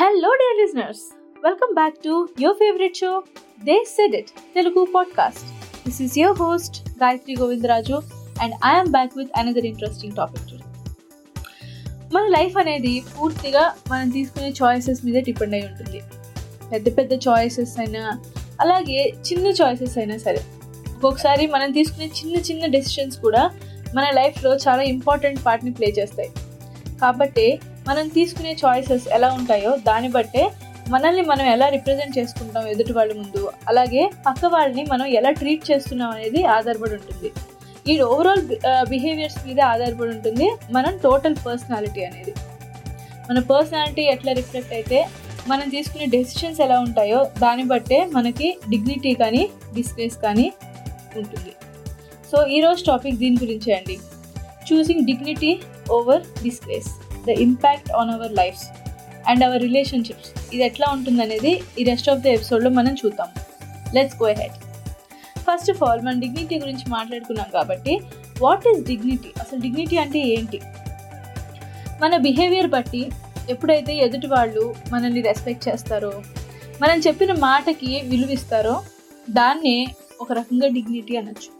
Hello dear listeners welcome back to your favourite show they said it Telugu podcast this is your host Gayathri Govindaraju and I'm back with another interesting topic today మన life అనేది పూర్తిగా మనం తీసుకునే choices మీద depend అయి ఉంటుంది. పెద్ద పెద్ద చాయిసెస్ అయినా అలాగే చిన్న చాయిసెస్ అయినా సరే. ఒక్కొక్కసారి మనం తీసుకునే చిన్న చిన్న డెసిషన్స్ కూడా మన లైఫ్లో చాలా ఇంపార్టెంట్ పార్ట్ని ప్లే చేస్తాయి. కాబట్టి మనం తీసుకునే చాయిసెస్ ఎలా ఉంటాయో దాన్ని బట్టే మనల్ని మనం ఎలా రిప్రజెంట్ చేసుకుంటాం ఎదుటి వాళ్ళ ముందు అలాగే పక్క వాళ్ళని మనం ఎలా ట్రీట్ చేస్తున్నాం అనేది ఆధారపడి ఉంటుంది. ఈ ఓవరాల్ బిహేవియర్స్ మీద ఆధారపడి ఉంటుంది మనం టోటల్ పర్సనాలిటీ అనేది. మన పర్సనాలిటీ ఎట్లా రిఫ్లెక్ట్ అయితే మనం తీసుకునే డెసిషన్స్ ఎలా ఉంటాయో దాన్ని బట్టే మనకి డిగ్నిటీ కానీ డిస్గ్రేస్ కానీ ఉంటుంది. సో ఈరోజు టాపిక్ దీని గురించే అండి. Choosing dignity over disgrace the impact on our lives and our relationships ఇది ఎట్లా ఉంటుందనేది ఈ రెస్ట్ ఆఫ్ ద ఎపిసోడ్లో మనం చూద్దాం. Let's go ahead first of all మనం డిగ్నిటీ గురించి మాట్లాడుకున్నాం కాబట్టి వాట్ ఈస్ డిగ్నిటీ అసలు డిగ్నిటీ అంటే ఏంటి? మన బిహేవియర్ బట్టి ఎప్పుడైతే ఎదుటి వాళ్ళు మనల్ని రెస్పెక్ట్ చేస్తారో మనం చెప్పిన మాటకి విలువిస్తారో దాన్నే ఒక రకంగా డిగ్నిటీ అనొచ్చు.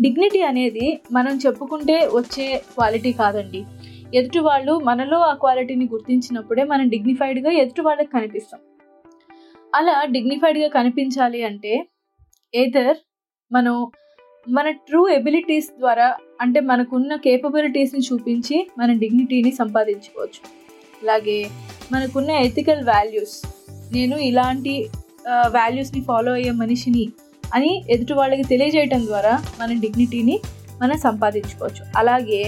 డిగ్నిటీ అనేది మనం చెప్పుకుంటే వచ్చే క్వాలిటీ కాదండి. ఎదుటి వాళ్ళు మనలో ఆ క్వాలిటీని గుర్తించినప్పుడే మనం డిగ్నిఫైడ్గా ఎదుటి వాళ్ళకి కనిపిస్తాం. అలా డిగ్నిఫైడ్గా కనిపించాలి అంటే ఏదర్ మనం మన ట్రూ ఎబిలిటీస్ ద్వారా అంటే మనకున్న కేపబిలిటీస్ని చూపించి మన డిగ్నిటీని సంపాదించుకోవచ్చు. అలాగే మనకున్న ఎథికల్ వాల్యూస్ నేను ఇలాంటి వాల్యూస్ని ఫాలో అయ్యే మనిషిని అని ఎదుటి వాళ్ళకి తెలియజేయటం ద్వారా మన డిగ్నిటీని మనం సంపాదించుకోవచ్చు. అలాగే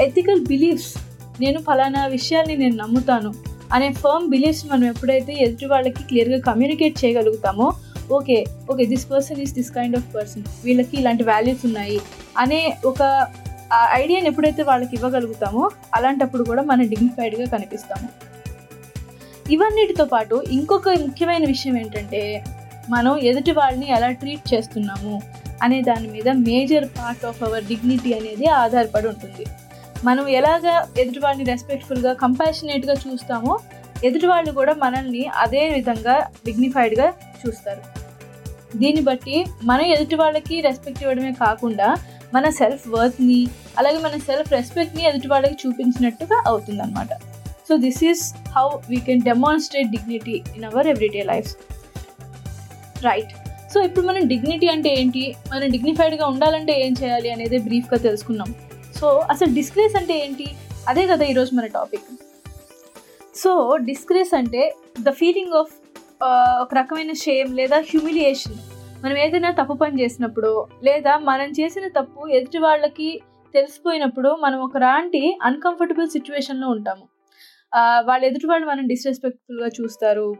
ఎథికల్ బిలీఫ్స్ నేను ఫలానా విషయాల్ని నేను నమ్ముతాను అనే ఫర్మ్ బిలీఫ్స్ మనం ఎప్పుడైతే ఎదుటి వాళ్ళకి క్లియర్గా communicate చేయగలుగుతామో okay okay this person is this kind of person వీళ్ళకి ఇలాంటి వాల్యూస్ ఉన్నాయి అనే ఒక ఐడియాని ఎప్పుడైతే వాళ్ళకి ఇవ్వగలుగుతామో అలాంటప్పుడు కూడా మనం డిగ్నిఫైడ్గా కనిపిస్తాము. ఇవన్నిటితో పాటు ఇంకొక ముఖ్యమైన విషయం ఏంటంటే మనం ఎదుటి వాళ్ళని ఎలా ట్రీట్ చేస్తున్నాము అనే దాని మీద major part of our dignity అనేది ఆధారపడి ఉంటుంది. మనం ఎలాగా ఎదుటివాడిని రెస్పెక్ట్ఫుల్గా కంపాషనేట్గా చూస్తామో ఎదుటివాళ్ళు కూడా మనల్ని అదే విధంగా డిగ్నిఫైడ్గా చూస్తారు. దీన్ని బట్టి మనం ఎదుటి వాళ్ళకి రెస్పెక్ట్ ఇవ్వడమే కాకుండా మన సెల్ఫ్ వర్త్ని అలాగే మన సెల్ఫ్ రెస్పెక్ట్ని ఎదుటి వాళ్ళకి చూపించినట్టుగా అవుతుందన్నమాట. So this is how we can demonstrate dignity in our everyday life right so ఇప్పుడు మనం డిగ్నిటీ అంటే ఏంటి? మనం డిగ్నిఫైడ్గా ఉండాలంటే ఏం చేయాలి అనేది బ్రీఫ్గా తెలుసుకున్నాం సో అసలు డిస్గ్రేస్ అంటే ఏంటి? అదే కదా ఈరోజు మన టాపిక్ సో డిస్గ్రేస్ అంటే ద ఫీలింగ్ ఆఫ్ ఒక రకమైన షేమ్ లేదా హ్యూమిలియేషన్ మనం ఏదైనా తప్పు పని చేసినప్పుడు లేదా మనం చేసిన తప్పు ఎదుటి వాళ్ళకి తెలిసిపోయినప్పుడు మనం ఒక రాంటి అన్కంఫర్టబుల్ సిచ్యువేషన్లో ఉంటాము. వాళ్ళ ఎదుటి వాళ్ళు మనం డిస్రెస్పెక్ట్ఫుల్గా చూస్తారు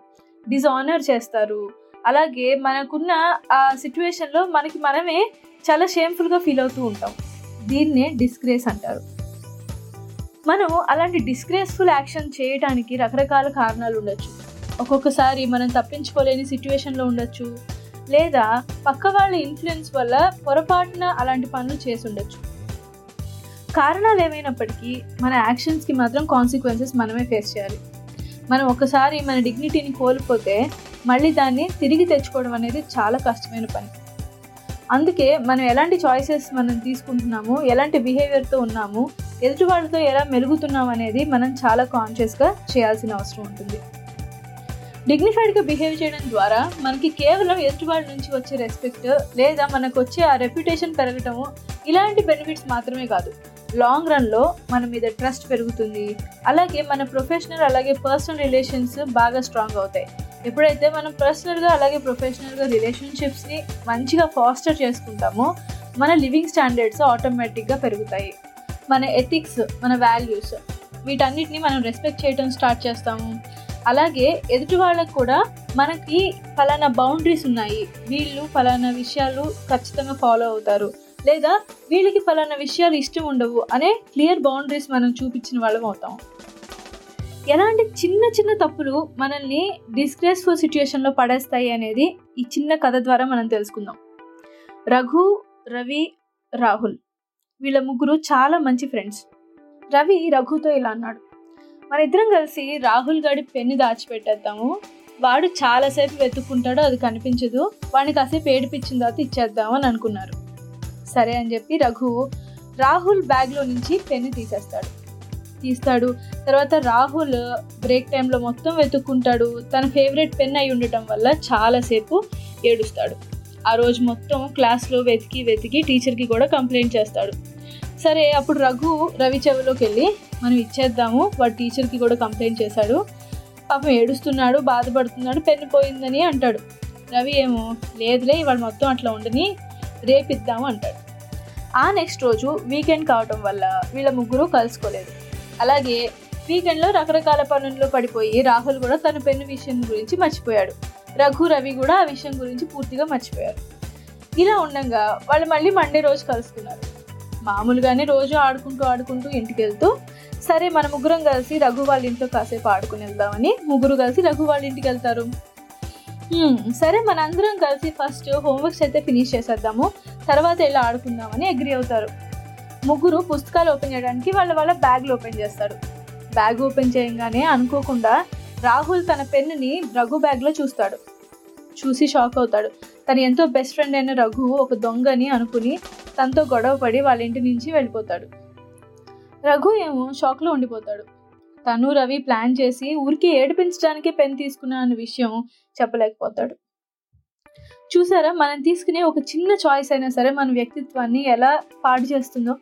డిజానర్ చేస్తారు అలాగే మనకున్న ఆ సిచ్యువేషన్లో మనకి మనమే చాలా షేమ్ఫుల్గా ఫీల్ అవుతూ ఉంటాం. దీన్నే డిస్గ్రేస్ అంటారు. మనం అలాంటి డిస్గ్రేస్ఫుల్ యాక్షన్ చేయడానికి రకరకాల కారణాలు ఉండొచ్చు. ఒక్కొక్కసారి మనం తప్పించుకోలేని సిచ్యువేషన్లో ఉండొచ్చు. లేదా పక్క వాళ్ళ ఇన్ఫ్లుయెన్స్ వల్ల పొరపాటున అలాంటి పనులు చేసి ఉండొచ్చు. కారణాలు ఏమైనప్పటికీ మన యాక్షన్స్కి మాత్రం కాన్సిక్వెన్సెస్ మనమే ఫేస్ చేయాలి. మనం ఒకసారి మన డిగ్నిటీని కోల్పోతే మళ్ళీ దాన్ని తిరిగి తెచ్చుకోవడం అనేది చాలా కష్టమైన పని. అందుకే మనం ఎలాంటి చాయిసెస్ మనం తీసుకుంటున్నాము ఎలాంటి బిహేవియర్తో ఉన్నాము ఎదుటి వాళ్ళతో ఎలా మెలుగుతున్నాం అనేది మనం చాలా కాన్షియస్గా చేయాల్సిన అవసరం ఉంటుంది. డిగ్నిఫైడ్గా బిహేవ్ చేయడం ద్వారా మనకి కేవలం ఎదుటివాడి నుంచి వచ్చే రెస్పెక్ట్ లేదా మనకు వచ్చే ఆ రెప్యుటేషన్ పెరగటము ఇలాంటి బెనిఫిట్స్ మాత్రమే కాదు. లాంగ్ రన్లో మన మీద ట్రస్ట్ పెరుగుతుంది. అలాగే మన ప్రొఫెషనల్ అలాగే పర్సనల్ రిలేషన్స్ బాగా స్ట్రాంగ్ అవుతాయి. ఎప్పుడైతే మనం పర్సనల్గా అలాగే ప్రొఫెషనల్గా రిలేషన్షిప్స్ని మంచిగా ఫాస్టర్ చేసుకుంటామో మన లివింగ్ స్టాండర్డ్స్ ఆటోమేటిక్గా పెరుగుతాయి. మన ఎథిక్స్ మన వాల్యూస్ వీటన్నిటిని మనం రెస్పెక్ట్ చేయడం స్టార్ట్ చేస్తాము. అలాగే ఎదుటి వాళ్ళకు కూడా మనకి ఫలానా బౌండరీస్ ఉన్నాయి. వీళ్ళు ఫలానా విషయాలు ఖచ్చితంగా ఫాలో అవుతారు. లేదా వీళ్ళకి ఫలానా విషయాలు ఇష్టం ఉండవు అనే క్లియర్ బౌండరీస్ మనం చూపించిన వాళ్ళం అవుతాం. ఎలాంటి చిన్న చిన్న తప్పులు మనల్ని డిస్గ్రేస్ఫుల్ సిచ్యుయేషన్లో పడేస్తాయి అనేది ఈ చిన్న కథ ద్వారా మనం తెలుసుకుందాం. రఘు రవి రాహుల్ వీళ్ళ ముగ్గురు చాలా మంచి ఫ్రెండ్స్ రవి రఘుతో ఇలా అన్నాడు. మన ఇద్దరం కలిసి రాహుల్ గడి పెన్ను దాచిపెట్టేద్దాము. వాడు చాలాసేపు వెతుక్కుంటాడు అది కనిపించదు. వాడిని కాసేపు ఏడిపించిన తర్వాత ఇచ్చేద్దాము అని అనుకున్నారు. సరే అని చెప్పి రఘు రాహుల్ బ్యాగ్లో నుంచి పెన్ను తీసేస్తాడు. తీస్తాడు. తర్వాత రాహుల్ బ్రేక్ టైంలో మొత్తం వెతుక్కుంటాడు. తన ఫేవరెట్ పెన్ అయి ఉండటం వల్ల చాలాసేపు ఏడుస్తాడు. ఆ రోజు మొత్తం క్లాస్లో వెతికి వెతికి టీచర్కి కూడా కంప్లైంట్ చేస్తాడు. సరే అప్పుడు రఘు రవి చెవిలోకి వెళ్ళి మనం ఇచ్చేద్దాము. వాడు టీచర్కి కూడా కంప్లైంట్ చేశాడు. పాపం ఏడుస్తున్నాడు బాధపడుతున్నాడు పెన్ను పోయిందని అంటాడు. రవి ఏమో లేదులే వాడు మొత్తం అట్లా ఉండని రేపిద్దాము అంటాడు. ఆ నెక్స్ట్ రోజు వీకెండ్ కావటం వల్ల వీళ్ళ ముగ్గురు కలుసుకోలేదు. అలాగే వీకెండ్లో రకరకాల పనుల్లో పడిపోయి రాహుల్ కూడా తన పెన్ను విషయం గురించి మర్చిపోయాడు. రఘు రవి కూడా ఆ విషయం గురించి పూర్తిగా మర్చిపోయారు. ఇలా ఉండగా వాళ్ళు మళ్ళీ మండే రోజు కలుసుకున్నారు మామూలుగానే రోజు ఆడుకుంటూ ఆడుకుంటూ ఇంటికి వెళ్తూ సరే మన ముగ్గురం కలిసి రఘు వాళ్ళ ఇంట్లో కాసేపు ఆడుకుని వెళ్దామని ముగ్గురు కలిసి రఘు వాళ్ళ ఇంటికి వెళ్తారు. సరే మనందరం కలిసి ఫస్ట్ హోంవర్క్స్ అయితే ఫినిష్ చేసేద్దాము. తర్వాత ఇలా ఆడుకుందామని అగ్రి అవుతారు. ముగ్గురు పుస్తకాలు ఓపెన్ చేయడానికి వాళ్ళ వాళ్ళ బ్యాగ్లు ఓపెన్ చేస్తాడు బ్యాగ్ ఓపెన్ చేయగానే అనుకోకుండా రాహుల్ తన పెన్నుని రఘు బ్యాగ్లో చూస్తాడు. చూసి షాక్ అవుతాడు. తను ఎంతో బెస్ట్ ఫ్రెండ్ అయిన రఘు ఒక దొంగని అనుకుని తనతో గొడవ పడి వాళ్ళ ఇంటి నుంచి వెళ్ళిపోతాడు. రఘు ఏమో షాక్లో ఉండిపోతాడు. తను రవి ప్లాన్ చేసి ఊరికి ఏడిపించడానికే పెన్ తీసుకున్నా అన్న విషయం చెప్పలేకపోతాడు. చూసారా? మనం తీసుకునే ఒక చిన్న చాయిస్ అయినా సరే మన వ్యక్తిత్వాన్ని ఎలా పాడు చేస్తుందో.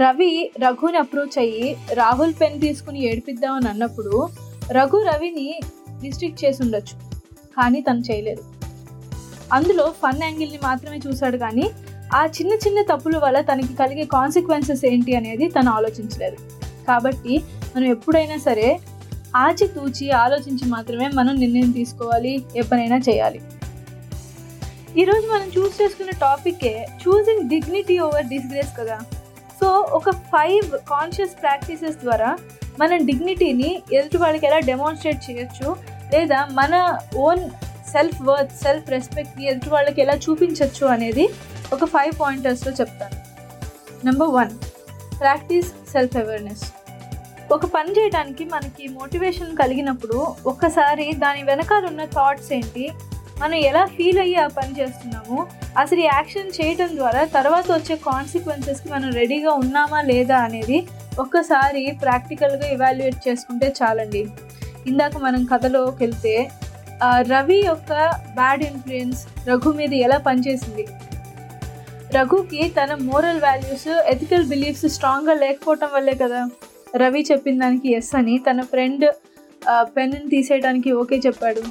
రవి రఘుని అప్రోచ్ అయ్యి రాహుల్ పెన్ తీసుకుని ఏడిపిద్దామని అన్నప్పుడు రఘు రవిని డిస్ట్రిక్ట్ చేసి ఉండొచ్చు. కానీ తను చేయలేదు. అందులో ఫన్ యాంగిల్ని మాత్రమే చూశాడు కానీ ఆ చిన్న చిన్న తప్పుల వల్ల తనకి కలిగే కాన్సిక్వెన్సెస్ ఏంటి అనేది తను ఆలోచించలేదు. కాబట్టి మనం ఎప్పుడైనా సరే ఆచితూచి ఆలోచించి మాత్రమే మనం నిర్ణయం తీసుకోవాలి ఏ పనైనా చేయాలి. ఈరోజు మనం చూస్ చేసుకున్న టాపికే చూసింగ్ డిగ్నిటీ ఓవర్ డిస్గ్రేస్ కదా. సో ఒక ఫైవ్ కాన్షియస్ ప్రాక్టీసెస్ ద్వారా మన డిగ్నిటీని ఎదుటి వాళ్ళకి ఎలా డెమాన్స్ట్రేట్ చేయొచ్చు లేదా మన ఓన్ సెల్ఫ్ వర్త్ సెల్ఫ్ రెస్పెక్ట్ని ఎదుటి వాళ్ళకి ఎలా చూపించవచ్చు అనేది ఒక ఫైవ్ పాయింటర్స్లో చెప్తాను. Number one practice self awareness ఒక పని చేయడానికి మనకి మోటివేషన్ కలిగినప్పుడు ఒక్కసారి దాని వెనకాల ఉన్న థాట్స్ ఏంటి మనం ఎలా ఫీల్ అయ్యి ఆ పని చేస్తున్నామో అసలు ఈ యాక్షన్ చేయటం ద్వారా తర్వాత వచ్చే కాన్సిక్వెన్సెస్కి మనం రెడీగా ఉన్నామా లేదా అనేది ఒక్కసారి ప్రాక్టికల్గా ఇవాల్యుయేట్ చేసుకుంటే చాలండి. ఇందాక మనం కథలోకి వెళ్తే రవి యొక్క బ్యాడ్ ఇన్ఫ్లుయెన్స్ రఘు మీద ఎలా పనిచేసింది? రఘుకి తన మోరల్ వాల్యూస్ ఎథికల్ బిలీఫ్స్ స్ట్రాంగ్గా లేకపోవటం వల్లే కదా రవి చెప్పిన దానికి ఎస్ అని తన ఫ్రెండ్ పెన్ను తీసేయడానికి ఓకే చెప్పాడు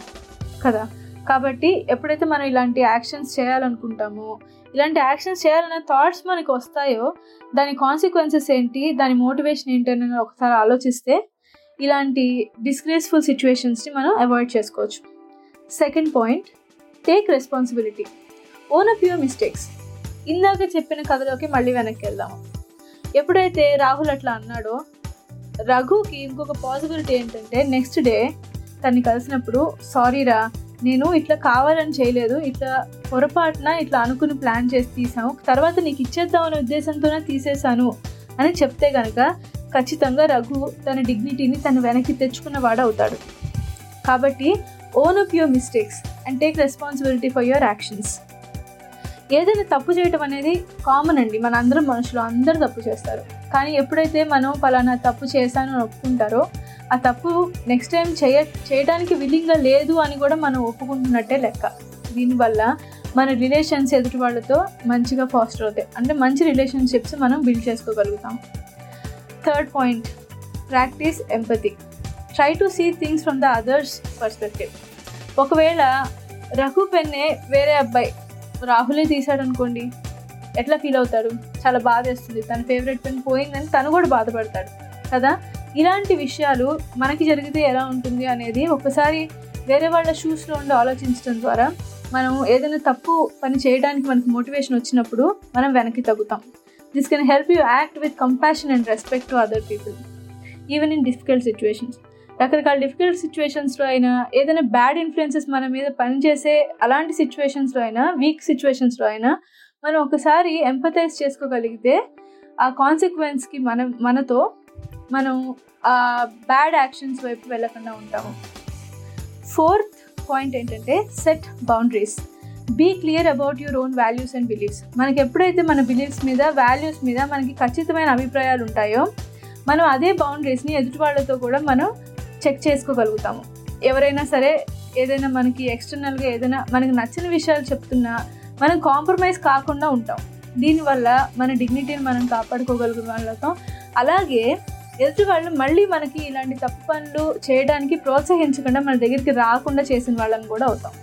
కదా. కాబట్టి ఎప్పుడైతే మనం ఇలాంటి యాక్షన్స్ చేయాలనుకుంటామో ఇలాంటి యాక్షన్స్ చేయాలన్న థాట్స్ మనకు వస్తాయో దాని కాన్సిక్వెన్సెస్ ఏంటి దాని మోటివేషన్ ఏంటి అని ఒకసారి ఆలోచిస్తే ఇలాంటి డిస్గ్రేస్ఫుల్ సిచ్యువేషన్స్ని మనం అవాయిడ్ చేసుకోవచ్చు. Second point take responsibility own up your mistakes ఇందాక చెప్పిన కథలోకి మళ్ళీ వెనక్కి వెళ్దాము. ఎప్పుడైతే రాహుల్ అట్లా అన్నాడో రఘుకి ఇంకొక పాసిబిలిటీ ఏంటంటే నెక్స్ట్ డే తన్ని కలిసినప్పుడు సారీ రా నేను ఇట్లా కావాలని చేయలేదు ఇట్లా పొరపాటున ఇట్లా అనుకుని ప్లాన్ చేసి తీసాము. తర్వాత నీకు ఇచ్చేద్దామనే ఉద్దేశంతోనే తీసేశాను అని చెప్తే కనుక ఖచ్చితంగా రఘు తన డిగ్నిటీని తను వెనక్కి తెచ్చుకున్నవాడు అవుతాడు కాబట్టి own up your mistakes and take responsibility for your actions ఏదైనా తప్పు చేయటం అనేది కామన్ అండి. మన అందరం మనుషులు అందరూ తప్పు చేస్తారు. కానీ ఎప్పుడైతే మనం పలానా తప్పు చేశాను అని ఒప్పుకుంటారో ఆ తప్పు నెక్స్ట్ టైం చేయ చేయడానికి విల్లింగ్గా లేదు అని కూడా మనం ఒప్పుకుంటున్నట్టే లెక్క. దీనివల్ల మన రిలేషన్స్ ఎదుటి వాళ్ళతో మంచిగా ఫాస్టర్ అవుతాయి. అంటే మంచి రిలేషన్షిప్స్ మనం బిల్డ్ చేసుకోగలుగుతాం. Third point practice empathy try to see things from the others perspective ఒకవేళ రఘు పెన్నే వేరే అబ్బాయి రాహులే తీశాడు అనుకోండి ఎట్లా ఫీల్ అవుతాడు? చాలా బాధ వేస్తుంది తన ఫేవరెట్ పెన్ పోయిందని తను కూడా బాధపడతాడు. కదా? ఇలాంటి విషయాలు మనకి జరిగితే ఎలా ఉంటుంది అనేది ఒకసారి వేరే వాళ్ళ షూస్లో ఉండి ఆలోచించడం ద్వారా మనం ఏదైనా తప్పు పని చేయడానికి మనకు మోటివేషన్ వచ్చినప్పుడు మనం వెనక్కి తగ్గుతాం. This can help you act with compassion and respect to other people even in difficult situations రకరకాల డిఫికల్ట్ సిచ్యువేషన్స్లో అయినా ఏదైనా బ్యాడ్ ఇన్ఫ్లుయెన్సెస్ మన మీద పనిచేసే అలాంటి సిచ్యువేషన్స్లో అయినా వీక్ సిచ్యువేషన్స్లో అయినా మనం ఒకసారి ఎంపథైజ్ చేసుకోగలిగితే ఆ కాన్సిక్వెన్స్కి మనం మనతో మనం ఆ బ్యాడ్ యాక్షన్స్ వైపు వెళ్ళకుండా ఉంటాము. ఫోర్త్ పాయింట్ ఏంటంటే set boundaries be clear about your own values and beliefs మనకి ఎప్పుడైతే మన బిలీఫ్స్ మీద వాల్యూస్ మీద మనకి ఖచ్చితమైన అభిప్రాయాలు ఉంటాయో మనం అదే బౌండరీస్ని ఎదుటి వాళ్ళతో కూడా మనం చెక్ చేసుకోగలుగుతాము. ఎవరైనా సరే ఏదైనా మనకి ఎక్స్టర్నల్గా ఏదైనా మనకి నచ్చిన విషయాలు చెప్తున్నా మనం కాంప్రమైజ్ కాకుండా ఉంటాం. దీనివల్ల మన డిగ్నిటీని మనం కాపాడుకోగలుగుతాం. అలాగే ఎదుటి వాళ్ళు మళ్ళీ మనకి ఇలాంటి తప్పు పనులు చేయడానికి ప్రోత్సహించకుండా మన దగ్గరికి రాకుండా చేసిన వాళ్ళని కూడా అవుతాం.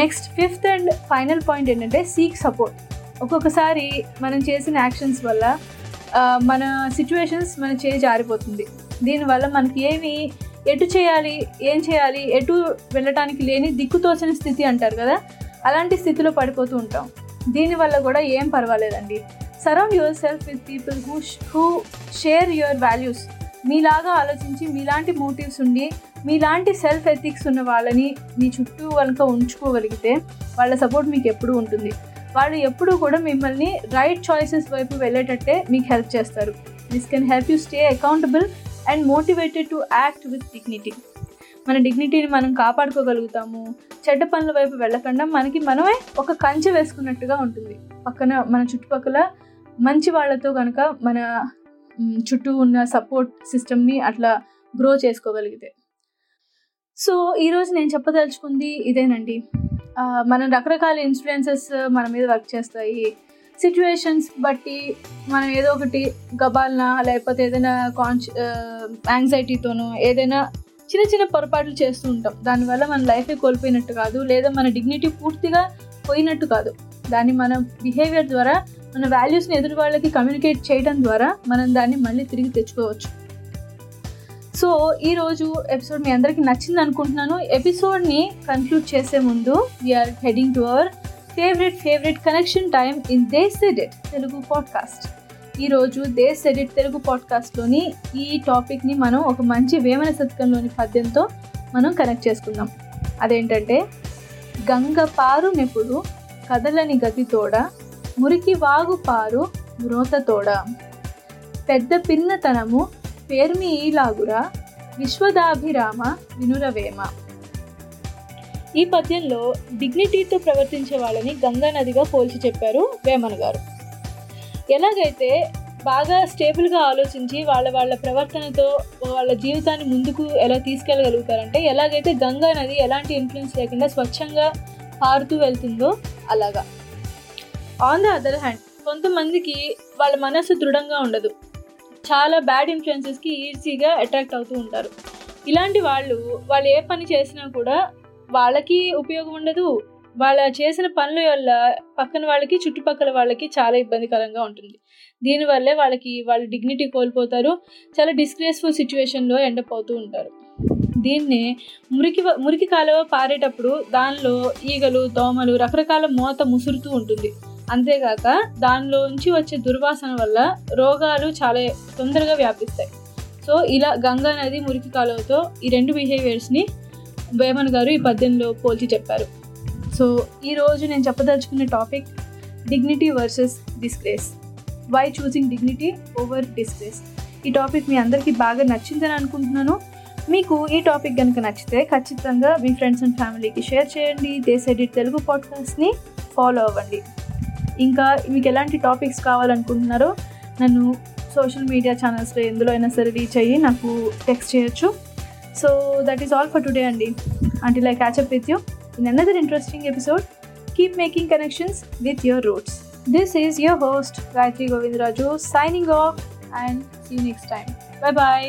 Next fifth and final point ఏంటంటే సీక్ సపోర్ట్ ఒక్కొక్కసారి మనం చేసిన యాక్షన్స్ వల్ల మన సిచ్యువేషన్స్ మన చేయి జారిపోతుంది. దీనివల్ల మనకి ఏమి ఎటు చేయాలి ఏం చేయాలి ఎటు వెళ్ళటానికి లేని దిక్కుతోచని స్థితి అంటారు కదా అలాంటి స్థితిలో పడిపోతూ ఉంటాం. దీనివల్ల కూడా ఏం పర్వాలేదండి. Surround yourself with people who who share your values మీలాగా ఆలోచించి మీలాంటి మోటివ్స్ ఉండి మీలాంటి సెల్ఫ్ ఎథిక్స్ ఉన్న వాళ్ళని మీ చుట్టూ కనుక ఉంచుకోగలిగితే వాళ్ళ సపోర్ట్ మీకు ఎప్పుడూ ఉంటుంది. వాళ్ళు ఎప్పుడూ కూడా మిమ్మల్ని రైట్ చాయిసెస్ వైపు వెళ్ళేటట్టే మీకు హెల్ప్ చేస్తారు. This can help you stay accountable and motivated to act with dignity మన డిగ్నిటీని మనం కాపాడుకోగలుగుతాము. చెడ్డ పనుల వైపు వెళ్ళకుండా మనకి మనమే ఒక కంచె వేసుకున్నట్టుగా ఉంటుంది. పక్కన మన చుట్టుపక్కల మంచి వాళ్ళతో కనుక మన చుట్టూ ఉన్న సపోర్ట్ సిస్టమ్ని అట్లా గ్రో చేసుకోగలిగితే. సో ఈరోజు నేను చెప్పదలుచుకుంది ఇదేనండి. మనం రకరకాల ఇన్ఫ్లుయెన్సెస్ మన మీద వర్క్ చేస్తాయి. సిచ్యువేషన్స్ బట్టి మనం ఏదో ఒకటి గబాల్న లేకపోతే ఏదైనా కాన్షి యాంగ్జైటీతోనో ఏదైనా చిన్న చిన్న పొరపాట్లు చేస్తూ ఉంటాం. దానివల్ల మన లైఫే కోల్పోయినట్టు కాదు లేదా మన డిగ్నిటీ పూర్తిగా పోయినట్టు కాదు. దాన్ని మన బిహేవియర్ ద్వారా మన వాల్యూస్ని ఎదురు వాళ్ళకి కమ్యూనికేట్ చేయడం ద్వారా మనం దాన్ని మళ్ళీ తిరిగి తెచ్చుకోవచ్చు. సో ఈరోజు ఎపిసోడ్ మీ అందరికీ నచ్చింది అనుకుంటున్నాను. ఎపిసోడ్ని కన్క్లూడ్ చేసే ముందు we're heading to our favourite favourite connection time in they said Telugu podcast ఈరోజు దే సెడ్ తెలుగు పాడ్కాస్ట్లోని ఈ టాపిక్ని మనం ఒక మంచి వేమన శతకంలోని పద్యంతో మనం కనెక్ట్ చేసుకుందాం. అదేంటంటే గంగ పారు నెప్పుడు కదలని గతితోడ మురికి వాగు పారు మ్రోతతోడ. పెద్ద పిన్నతనము పేర్మి ఈలాగురా విశ్వదాభిరామ వినురవేమ. ఈ పద్యంలో డిగ్నిటీతో ప్రవర్తించే వాళ్ళని గంగా నదిగా పోల్చి చెప్పారు వేమన గారు. ఎలాగైతే బాగా స్టేబుల్గా ఆలోచించి వాళ్ళ వాళ్ళ ప్రవర్తనతో వాళ్ళ జీవితాన్ని ముందుకు ఎలా తీసుకెళ్ళగలుగుతారంటే ఎలాగైతే గంగా నది ఎలాంటి ఇన్ఫ్లుయెన్స్ లేకుండా స్వచ్ఛంగా పారుతూ వెళ్తుందో అలాగా. ఆన్ ద అదర్ హ్యాండ్ కొంతమందికి వాళ్ళ మనసు దృఢంగా ఉండదు. చాలా బ్యాడ్ ఇన్ఫ్లుయెన్సెస్కి ఈజీగా అట్రాక్ట్ అవుతూ ఉంటారు. ఇలాంటి వాళ్ళు వాళ్ళు ఏ పని చేసినా కూడా వాళ్ళకి ఉపయోగం ఉండదు. వాళ్ళ చేసిన పనుల వల్ల పక్కన వాళ్ళకి చుట్టుపక్కల వాళ్ళకి చాలా ఇబ్బందికరంగా ఉంటుంది. దీనివల్లే వాళ్ళకి వాళ్ళ డిగ్నిటీ కోల్పోతారు. చాలా డిస్గ్రేస్ఫుల్ సిచ్యువేషన్లో ఎండప్ అవుతూ ఉంటారు. దీన్నే మురికి మురికి కాలువ పారేటప్పుడు దానిలో ఈగలు దోమలు రకరకాల మోత ముసురుతూ ఉంటుంది. అంతేగాక దానిలోంచి వచ్చే దుర్వాసన వల్ల రోగాలు చాలా తొందరగా వ్యాపిస్తాయి. సో ఇలా గంగా నది మురికి కాలువతో ఈ రెండు బిహేవియర్స్ని వేమన్ గారు ఈ పద్యంలో పోల్చి చెప్పారు. సో ఈరోజు నేను చెప్పదలుచుకున్న topic dignity versus disgrace. Why choosing dignity over disgrace ఈ టాపిక్ మీ అందరికీ బాగా నచ్చిందని అనుకుంటున్నాను. మీకు ఈ టాపిక్ కనుక నచ్చితే ఖచ్చితంగా మీ ఫ్రెండ్స్ అండ్ ఫ్యామిలీకి షేర్ చేయండి. దేశ్ ఎడిట్ తెలుగు పాడ్కాస్ట్ని ఫాలో అవ్వండి. ఇంకా మీకు ఎలాంటి టాపిక్స్ కావాలనుకుంటున్నారో నన్ను సోషల్ మీడియా ఛానల్స్లో ఎందులో అయినా సరే రీచ్ అయ్యి నాకు టెక్స్ట్ చేయొచ్చు. So that is all for today అండి. Until I catch up with you in another interesting episode keep making connections with your roots this is your host Gayathri Govindaraju signing off and see next time bye bye